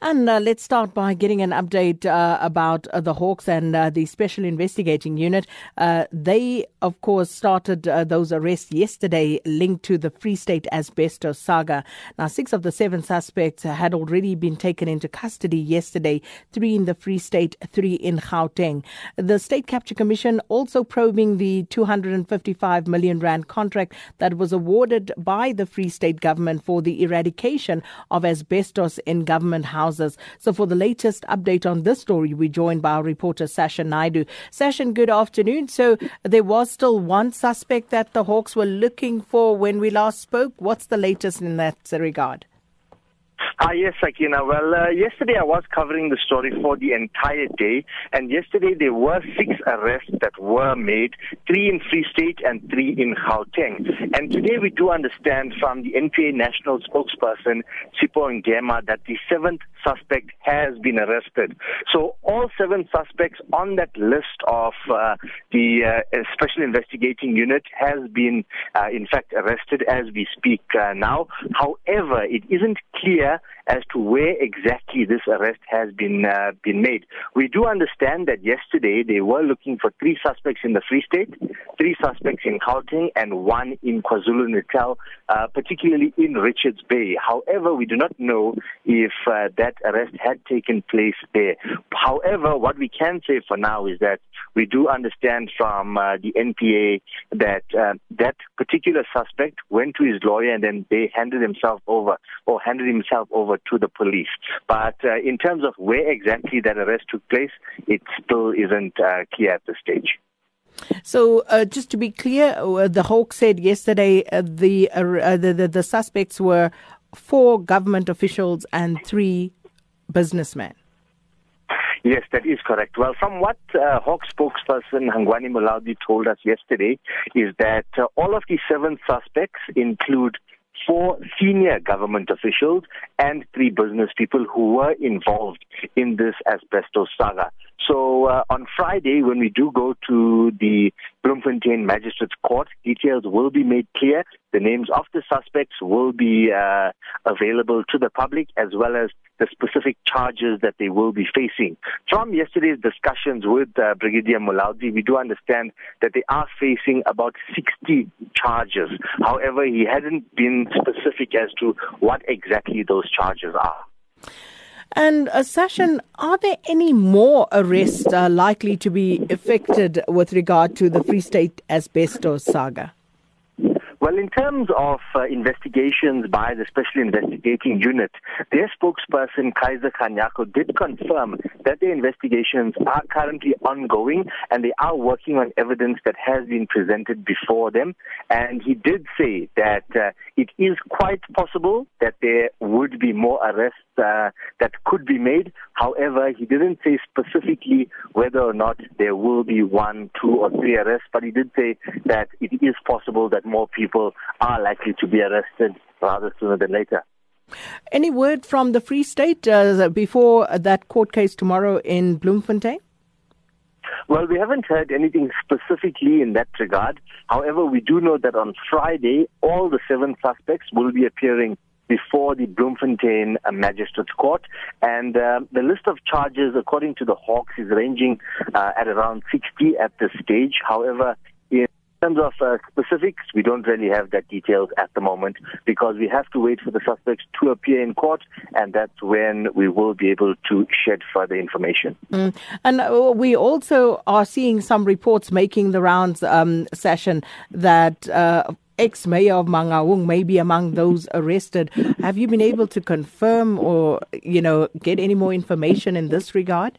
And uh, let's start by getting an update uh, about uh, the Hawks and uh, the Special Investigating Unit. Uh, they, of course, started uh, those arrests yesterday linked to the Free State asbestos saga. Now, six of the seven suspects had already been taken into custody yesterday, three in the Free State, three in Gauteng. The State Capture Commission also probing the 255 million rand contract that was awarded by the Free State government for the eradication of asbestos in government houses houses. So for the latest update on this story, we're joined by our reporter Sashin Naidoo. Sashin, good afternoon. So there was still one suspect that the Hawks were looking for when we last spoke. What's the latest in that regard? Ah, yes, Sakina. Well, uh, yesterday I was covering the story for the entire day, and yesterday there were six arrests that were made, three in Free State and three in Gauteng. And today we do understand from the NPA national spokesperson, Sipho Ngwema, that the seventh suspect has been arrested. So all seven suspects on that list of uh, the uh, Special Investigating Unit has been, uh, in fact, arrested as we speak uh, now. However, it isn't clear as to where exactly this arrest has been uh, been made. We do understand that yesterday they were looking for three suspects in the Free State, three suspects in Gauteng, and one in KwaZulu Natal, uh, particularly in Richards Bay. However, we do not know if uh, that arrest had taken place there. However, what we can say for now is that we do understand from uh, the NPA that uh, that particular suspect went to his lawyer and then they handed himself over or handed himself over to the police. But uh, in terms of where exactly that arrest took place, it still isn't clear at this stage. So, uh, just to be clear, the Hawk said yesterday uh, the, uh, the, the the suspects were four government officials and three businessmen. Yes, that is correct. Well, from what uh, Hawk spokesperson Hangwani Mulaudzi told us yesterday, is that uh, all of the seven suspects include four senior government officials and three business people who were involved in this asbestos saga. So uh, on Friday, when we do go to the Bloemfontein Magistrates Court, details will be made clear. The names of the suspects will be uh, available to the public as well as the specific charges that they will be facing. From yesterday's discussions with uh, Brigadier Mulaudzi, we do understand that they are facing about 60 charges. However, he hadn't been specific as to what exactly those charges are. And uh, Sashin, are there any more arrests uh, likely to be effected with regard to the Free State asbestos saga? Well, in terms of uh, investigations by the Special Investigating Unit, their spokesperson, Kaizer Kganyago, did confirm that the investigations are currently ongoing and they are working on evidence that has been presented before them. And he did say that uh, it is quite possible that there would be more arrests uh, that could be made. However, he didn't say specifically whether or not there will be one, two, or three arrests, but he did say that it is possible that more people are likely to be arrested rather sooner than later. Any word from the Free State uh, before that court case tomorrow in Bloemfontein? Well, we haven't heard anything specifically in that regard. However, we do know that on Friday, all the seven suspects will be appearing before the Bloemfontein uh, Magistrates Court. And uh, the list of charges, according to the Hawks, is ranging uh, at around 60 at this stage. However, in terms of uh, specifics, we don't really have that details at the moment because we have to wait for the suspects to appear in court, and that's when we will be able to shed further information. Mm. And uh, we also are seeing some reports making the rounds, um, session that. Uh, Ex mayor of Mangaung may be among those arrested. Have you been able to confirm or, you know, get any more information in this regard?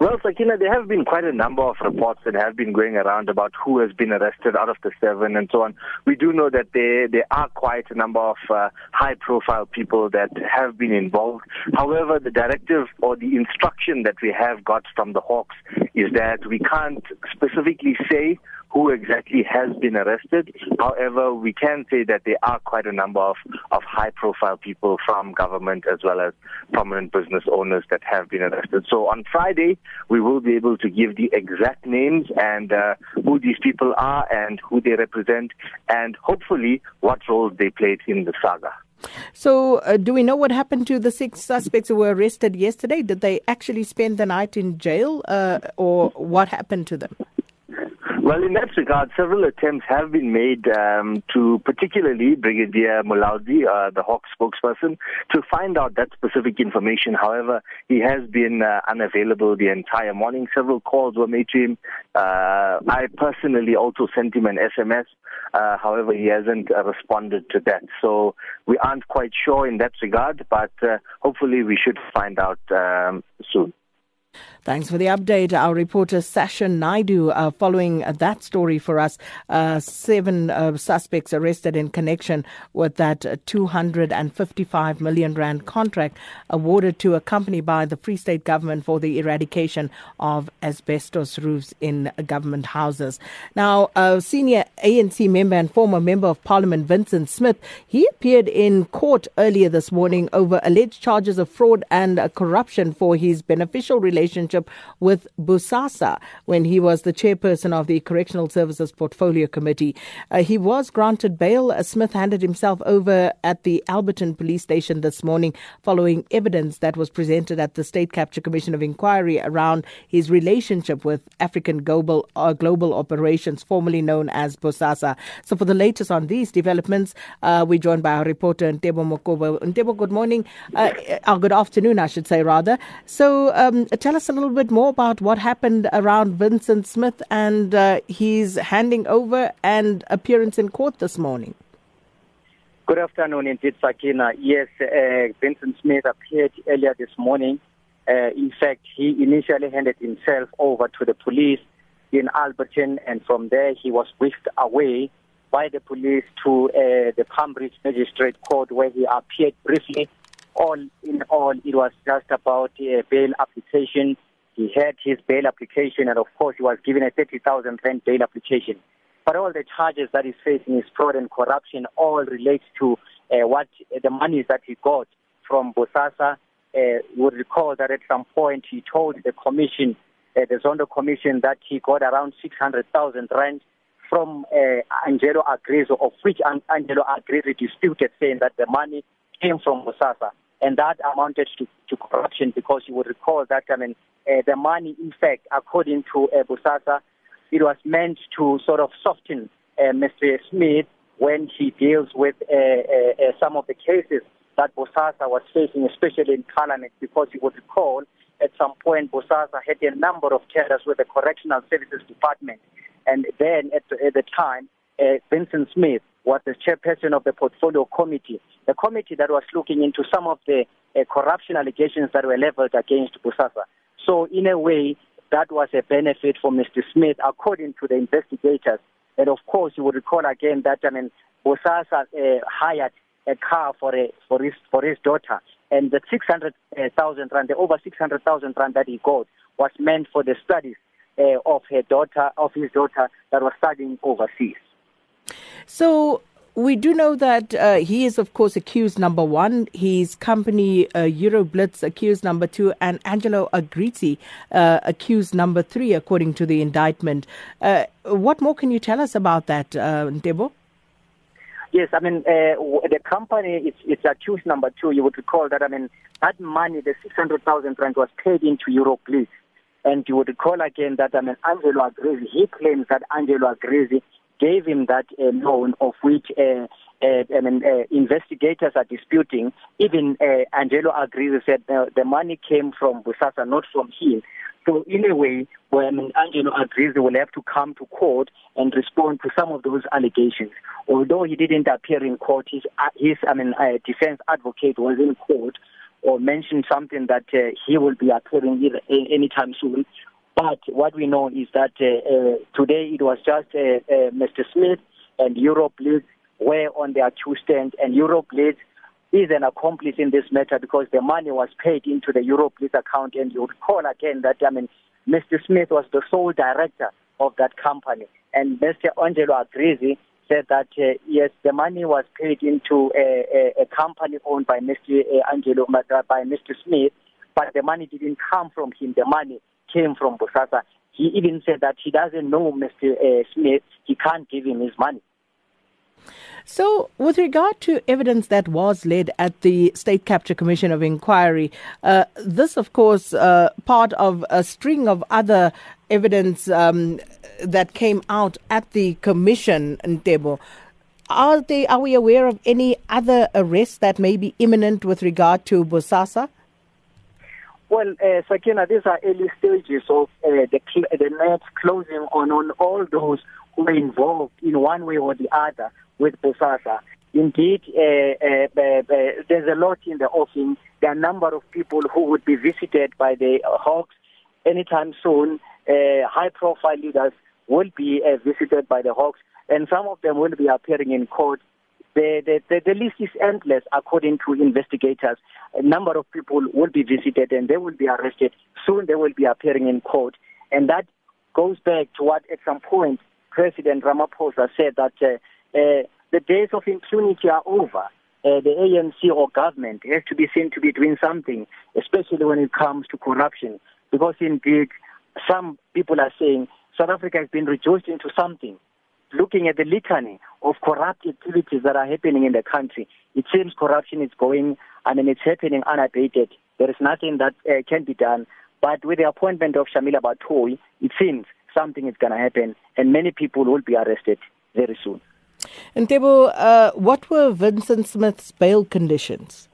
Well, Sakina, there have been quite a number of reports that have been going around about who has been arrested out of the seven and so on. We do know that there, there are quite a number of uh, high profile people that have been involved. However, the directive or the instruction that we have got from the Hawks is that we can't specifically say who exactly has been arrested. However, we can say that there are quite a number of, of high profile people from government as well as prominent business owners that have been arrested. So on Friday, we will be able to give the exact names and uh, who these people are and who they represent and hopefully what role they played in the saga. So, uh, do we know what happened to the six suspects who were arrested yesterday? Did they actually spend the night in jail, uh, or what happened to them? Well, in that regard, several attempts have been made um, to, particularly Brigadier Mulaudzi, uh, the Hawk spokesperson, to find out that specific information. However, he has been uh, unavailable the entire morning. Several calls were made to him. Uh, I personally also sent him an SMS. Uh, however, he hasn't uh, responded to that. So we aren't quite sure in that regard, but uh, hopefully we should find out um, soon. Thanks for the update. Our reporter Sashin Naidoo uh, following that story for us. Uh, seven uh, suspects arrested in connection with that 255 million rand contract awarded to a company by the Free State government for the eradication of asbestos roofs in government houses. Now, senior ANC member and former member of parliament Vincent Smith, he appeared in court earlier this morning over alleged charges of fraud and uh, corruption for his beneficial relationship relationship with Bosasa when he was the chairperson of the Correctional Services Portfolio Committee. Uh, he was granted bail. Uh, Smith handed himself over at the Alberton Police Station this morning following evidence that was presented at the State Capture Commission of Inquiry around his relationship with African Global, uh, Global Operations, formerly known as Bosasa. So, for the latest on these developments, uh, we're joined by our reporter Ntebo Mokobo. Ntebo, good morning, uh, uh, good afternoon, I should say, rather. So, um, tell us a little bit more about what happened around Vincent Smith and uh, his handing over and appearance in court this morning? Good afternoon, indeed, Sakina. Yes, uh, Vincent Smith appeared earlier this morning. Uh, in fact, he initially handed himself over to the police in Alberton, and from there he was whisked away by the police to uh, the Palm Ridge Magistrate Court, where he appeared briefly. All in all, it was just about a bail application he had his bail application, and of course, he was given a 30,000 rand bail application. But all the charges that he's facing is fraud and corruption all relate to uh, what the monies that he got from Bosasa. Uh, would recall that at some point he told the commission, uh, the Zondo Commission, that he got around 600,000 rand from uh, Angelo Agrizi, of which Angelo Agrizi disputed, saying that the money came from Bosasa and that amounted to, to corruption because you would recall that I mean uh, the money, in fact, according to uh, Bosasa, it was meant to sort of soften uh, Mr. Smith when he deals with uh, uh, uh, some of the cases that Bosasa was facing, especially in Parliament, because you would recall at some point Bosasa had a number of tenders with the Correctional Services Department, and then at the, at the time, Vincent Smith was the chairperson of the portfolio committee, the committee that was looking into some of the uh, corruption allegations that were leveled against Bosasa. So, in a way, that was a benefit for Mr. Smith, according to the investigators. And of course, you would recall again that I mean, Bosasa uh, hired a car for a, for his for his daughter, and the 600,000 rand, the over 600,000 rand that he got, was meant for the studies uh, of her daughter, of his daughter that was studying overseas. So we do know that uh, he is, of course, accused number one. His company, uh, Euroblitz, accused number two, and Angelo Agrizi, uh, accused number three, according to the indictment. Uh, what more can you tell us about that, uh, Ntebo? Yes, I mean, uh, the company, it's, it's accused number two. You would recall that, I mean, that money, the 600,000 rand, was paid into Euroblitz. And you would recall again that, I mean, Angelo Agrizi, he claims that Angelo Agrizi gave him that uh, loan of which uh, uh, I mean, uh, investigators are disputing. Even uh, Angelo Agrizi said uh, the money came from Bosasa, not from him. So in a way, when Angelo Agrizi will have to come to court and respond to some of those allegations. Although he didn't appear in court, his, uh, his I mean, uh, defense advocate was in court or mentioned something that uh, he will be appearing either, anytime soon. But what we know is that uh, uh, today it was just uh, Mr. Smith and Euroblitz were on their two stands, and Euroblitz is an accomplice in this matter because the money was paid into the Euroblitz account. And you recall again that I mean, Mr. Smith was the sole director of that company, and Mr. Angelo Agrizi said that uh, yes, the money was paid into a, a, a company owned by Mr. Angelo by Mr. Smith, but the money didn't come from him. The money came from Bosasa. He even said that he doesn't know Mr. Uh, Smith. He can't give him his money. So, with regard to evidence that was led at the State Capture Commission of Inquiry, uh, this, of course, uh, part of a string of other evidence um, that came out at the commission, Ntebo. Are they? Are we aware of any other arrests that may be imminent with regard to Bosasa? Well, uh, Sakina, these are early stages of uh, the cl- the net closing on on all those who are involved in one way or the other with Bosasa. Indeed, uh, there's a lot in the offing. There are a number of people who would be visited by the Hawks anytime soon. Uh, high-profile leaders will be visited by the Hawks, and some of them will be appearing in court. The, the, the, the list is endless, according to investigators. A number of people will be visited, and they will be arrested. Soon, they will be appearing in court, and that goes back to what, at some point, President Ramaphosa said that. Uh, uh, the days of impunity are over. Uh, the ANC or government has to be seen to be doing something, especially when it comes to corruption. Because indeed, some people are saying South Africa has been reduced into something. Looking at the litany of corrupt activities that are happening in the country, it seems corruption is going, I mean, it's happening unabated. There is nothing that uh, can be done. But with the appointment of Shamila Batohi, it seems something is going to happen, and many people will be arrested very soon. And Tebo, uh, what were Vincent Smith's bail conditions?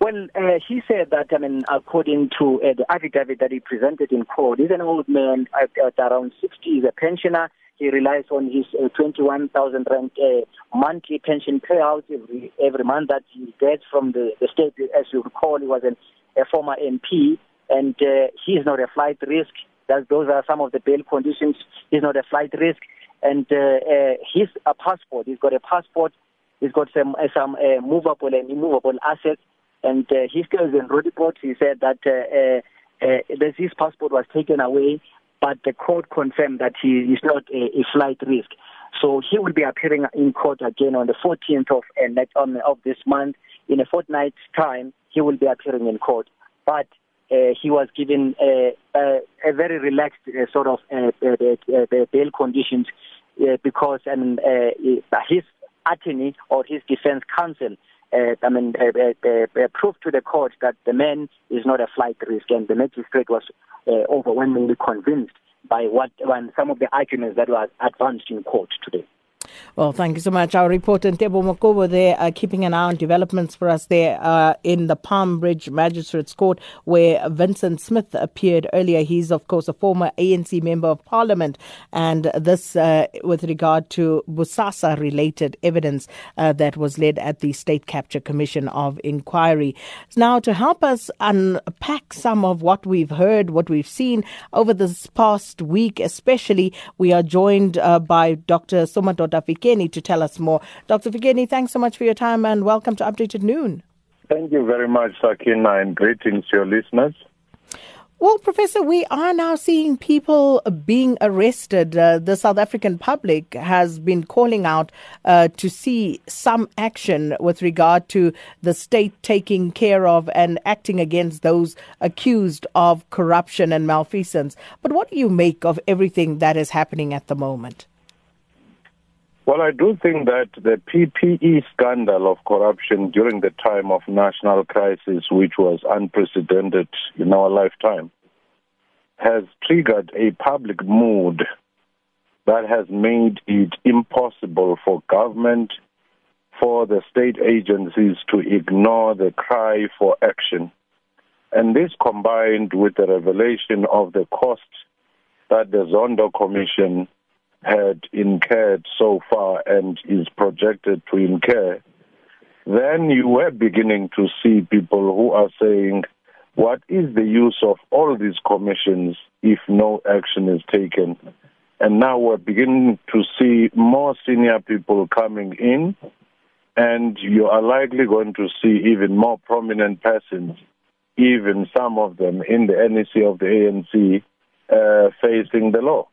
Well, uh, he said that, I mean, according to uh, the affidavit that he presented in court, he's an old man at, at around 60, he's a pensioner. He relies on his uh, 21,000 rand uh, monthly pension payout every, every month that he gets from the, the state. As you recall, he was an, a former MP, and uh, he is not a flight risk. That, those are some of the bail conditions. He's not a flight risk and uh, uh, his a passport. He's got a passport. He's got some uh, some uh, movable and immovable assets. And uh, he still is in Roodepoort. He said that uh, uh, uh, his passport was taken away, but the court confirmed that he is not a, a flight risk. So he will be appearing in court again on the 14th of uh, um, of this month. In a fortnight's time, he will be appearing in court. But uh, he was given uh, uh, a very relaxed uh, sort of uh, uh, bail conditions uh, because uh, his attorney or his defense counsel uh, I mean, uh, uh, uh, proved to the court that the man is not a flight risk, and the magistrate was uh, overwhelmingly convinced by what some of the arguments that were advanced in court today. Well, thank you so much. Our reporter Ntebo Mokobo there, uh, keeping an eye on developments for us there uh, in the Palm Ridge Magistrates Court, where Vincent Smith appeared earlier. He's, of course, a former ANC member of Parliament, and this uh, with regard to Bosasa related evidence uh, that was led at the State Capture Commission of Inquiry. Now, to help us unpack some of what we've heard, what we've seen over this past week, especially, we are joined uh, by Dr. Somadoda Dr. Fikeni to tell us more. Dr. Fikeni, thanks so much for your time and welcome to Updated Noon. Thank you very much, Sakina, and greetings to your listeners. Well, Professor, we are now seeing people being arrested. Uh, the South African public has been calling out uh, to see some action with regard to the state taking care of and acting against those accused of corruption and malfeasance. But what do you make of everything that is happening at the moment? Well, I do think that the PPE scandal of corruption during the time of national crisis, which was unprecedented in our lifetime, has triggered a public mood that has made it impossible for government, for the state agencies to ignore the cry for action. And this combined with the revelation of the cost that the Zondo Commission had incurred so far and is projected to incur, then you were beginning to see people who are saying, what is the use of all these commissions if no action is taken? And now we're beginning to see more senior people coming in, and you are likely going to see even more prominent persons, even some of them in the NEC of the ANC, uh, facing the law.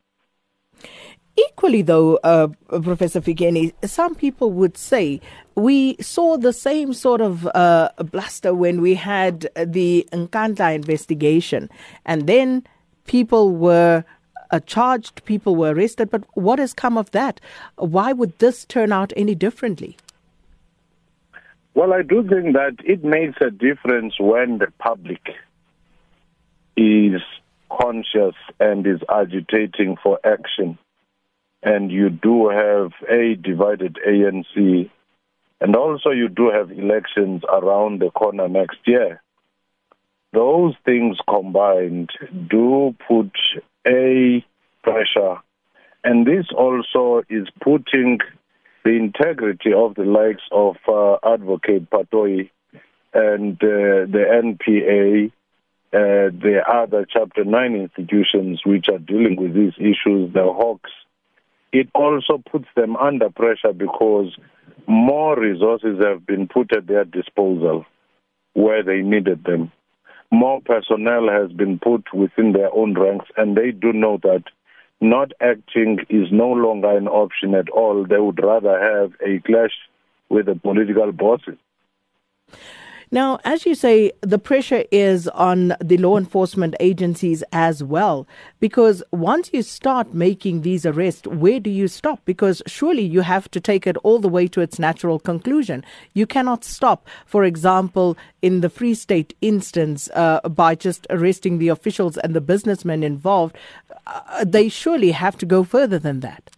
Equally, though, uh, Professor Fikeni, some people would say we saw the same sort of uh, bluster when we had the Nkandla investigation, and then people were uh, charged, people were arrested. But what has come of that? Why would this turn out any differently? Well, I do think that it makes a difference when the public is conscious and is agitating for action. And you do have a divided ANC, and also you do have elections around the corner next year. Those things combined do put a pressure, and this also is putting the integrity of the likes of uh, Advocate Batohi and uh, the NPA uh, the other Chapter 9 institutions which are dealing with these issues, the Hawks, it also puts them under pressure because more resources have been put at their disposal where they needed them. More personnel has been put within their own ranks, and they do know that not acting is no longer an option at all. They would rather have a clash with the political bosses. Now, as you say, the pressure is on the law enforcement agencies as well, because once you start making these arrests, where do you stop? Because surely you have to take it all the way to its natural conclusion. You cannot stop, for example, in the Free State instance, uh, by just arresting the officials and the businessmen involved. Uh, they surely have to go further than that.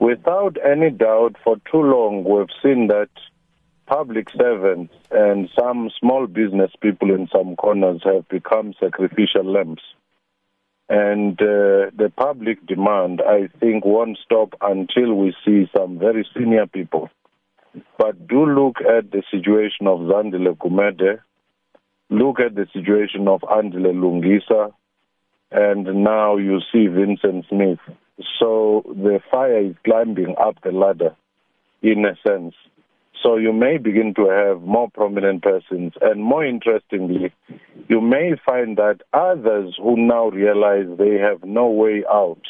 Without any doubt, for too long, we've seen that public servants and some small business people in some corners have become sacrificial lambs. And uh, the public demand, I think, won't stop until we see some very senior people. But do look at the situation of Zandile Gumede, look at the situation of Andile Lungisa, and now you see Vincent Smith. So the fire is climbing up the ladder, in a sense. So you may begin to have more prominent persons. And more interestingly, you may find that others who now realize they have no way out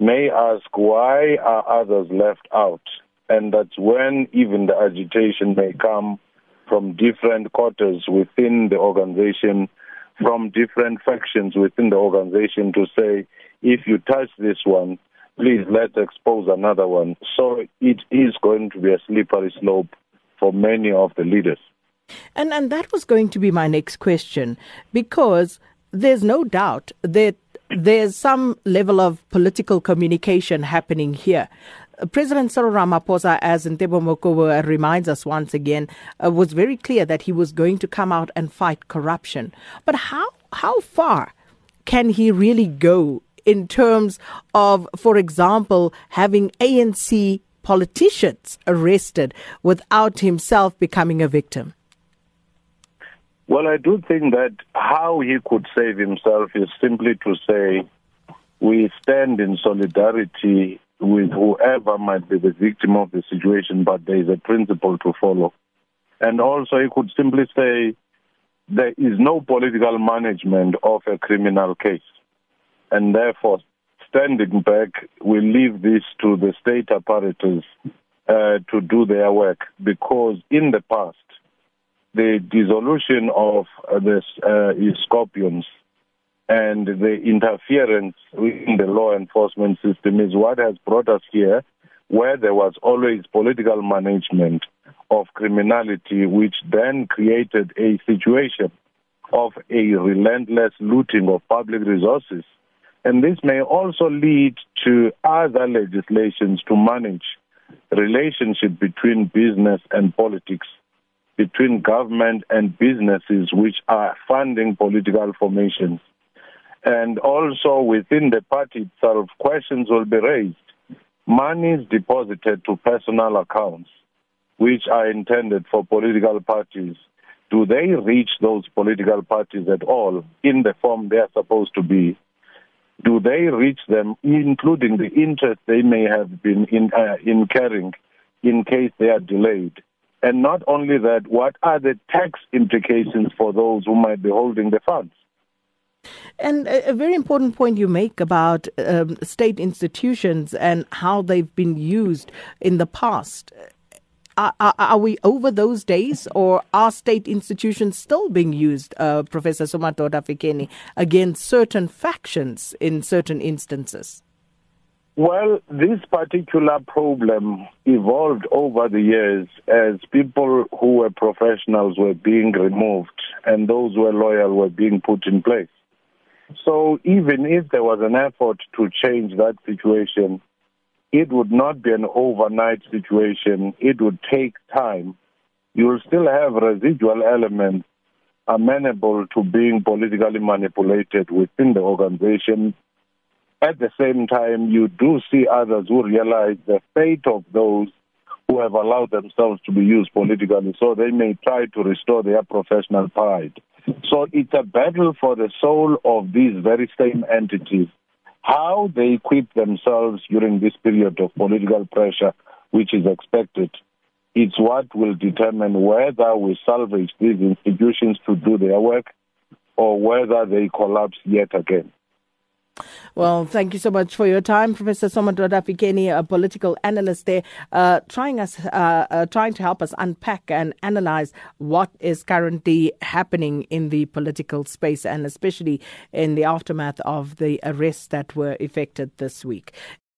may ask, why are others left out? And that's when even the agitation may come from different quarters within the organization, from different factions within the organization to say, if you touch this one, please let's expose another one. So it is going to be a slippery slope for many of the leaders. And and that was going to be my next question because there's no doubt that there's some level of political communication happening here. President Cyril Ramaphosa, as Ntebo Mokobo reminds us once again, uh, was very clear that he was going to come out and fight corruption. But how how far can he really go in terms of, for example, having ANC politicians arrested without himself becoming a victim? Well, I do think that how he could save himself is simply to say, we stand in solidarity with whoever might be the victim of the situation, but there is a principle to follow. And also, he could simply say, there is no political management of a criminal case and therefore standing back, we leave this to the state apparatus uh, to do their work. Because in the past, the dissolution of uh, the uh, scorpions and the interference in the law enforcement system is what has brought us here, where there was always political management of criminality, which then created a situation of a relentless looting of public resources and this may also lead to other legislations to manage relationship between business and politics, between government and businesses which are funding political formations. And also within the party itself, questions will be raised. Money is deposited to personal accounts, which are intended for political parties. Do they reach those political parties at all in the form they are supposed to be? Do they reach them, including the interest they may have been in, uh, incurring in case they are delayed? And not only that, what are the tax implications for those who might be holding the funds? And a, very important point you make about um, state institutions and how they've been used in the past. Are, are, we over those days, or are state institutions still being used, uh, Professor Somadoda Fikeni, against certain factions in certain instances? Well, this particular problem evolved over the years as people who were professionals were being removed and those who were loyal were being put in place. So even if there was an effort to change that situation, it would not be an overnight situation. It would take time. You'll still have residual elements amenable to being politically manipulated within the organization at the same time, you do see others who realize the fate of those who have allowed themselves to be used politically, so they may try to restore their professional pride. So it's a battle for the soul of these very same entities. How they equip themselves during this period of political pressure, which is expected, it's what will determine whether we salvage these institutions to do their work or whether they collapse yet again. Well, thank you so much for your time, Professor Somadoda Fikeni, a political analyst there, uh, trying us, uh, uh, trying to help us unpack and analyze what is currently happening in the political space, and especially in the aftermath of the arrests that were effected this week.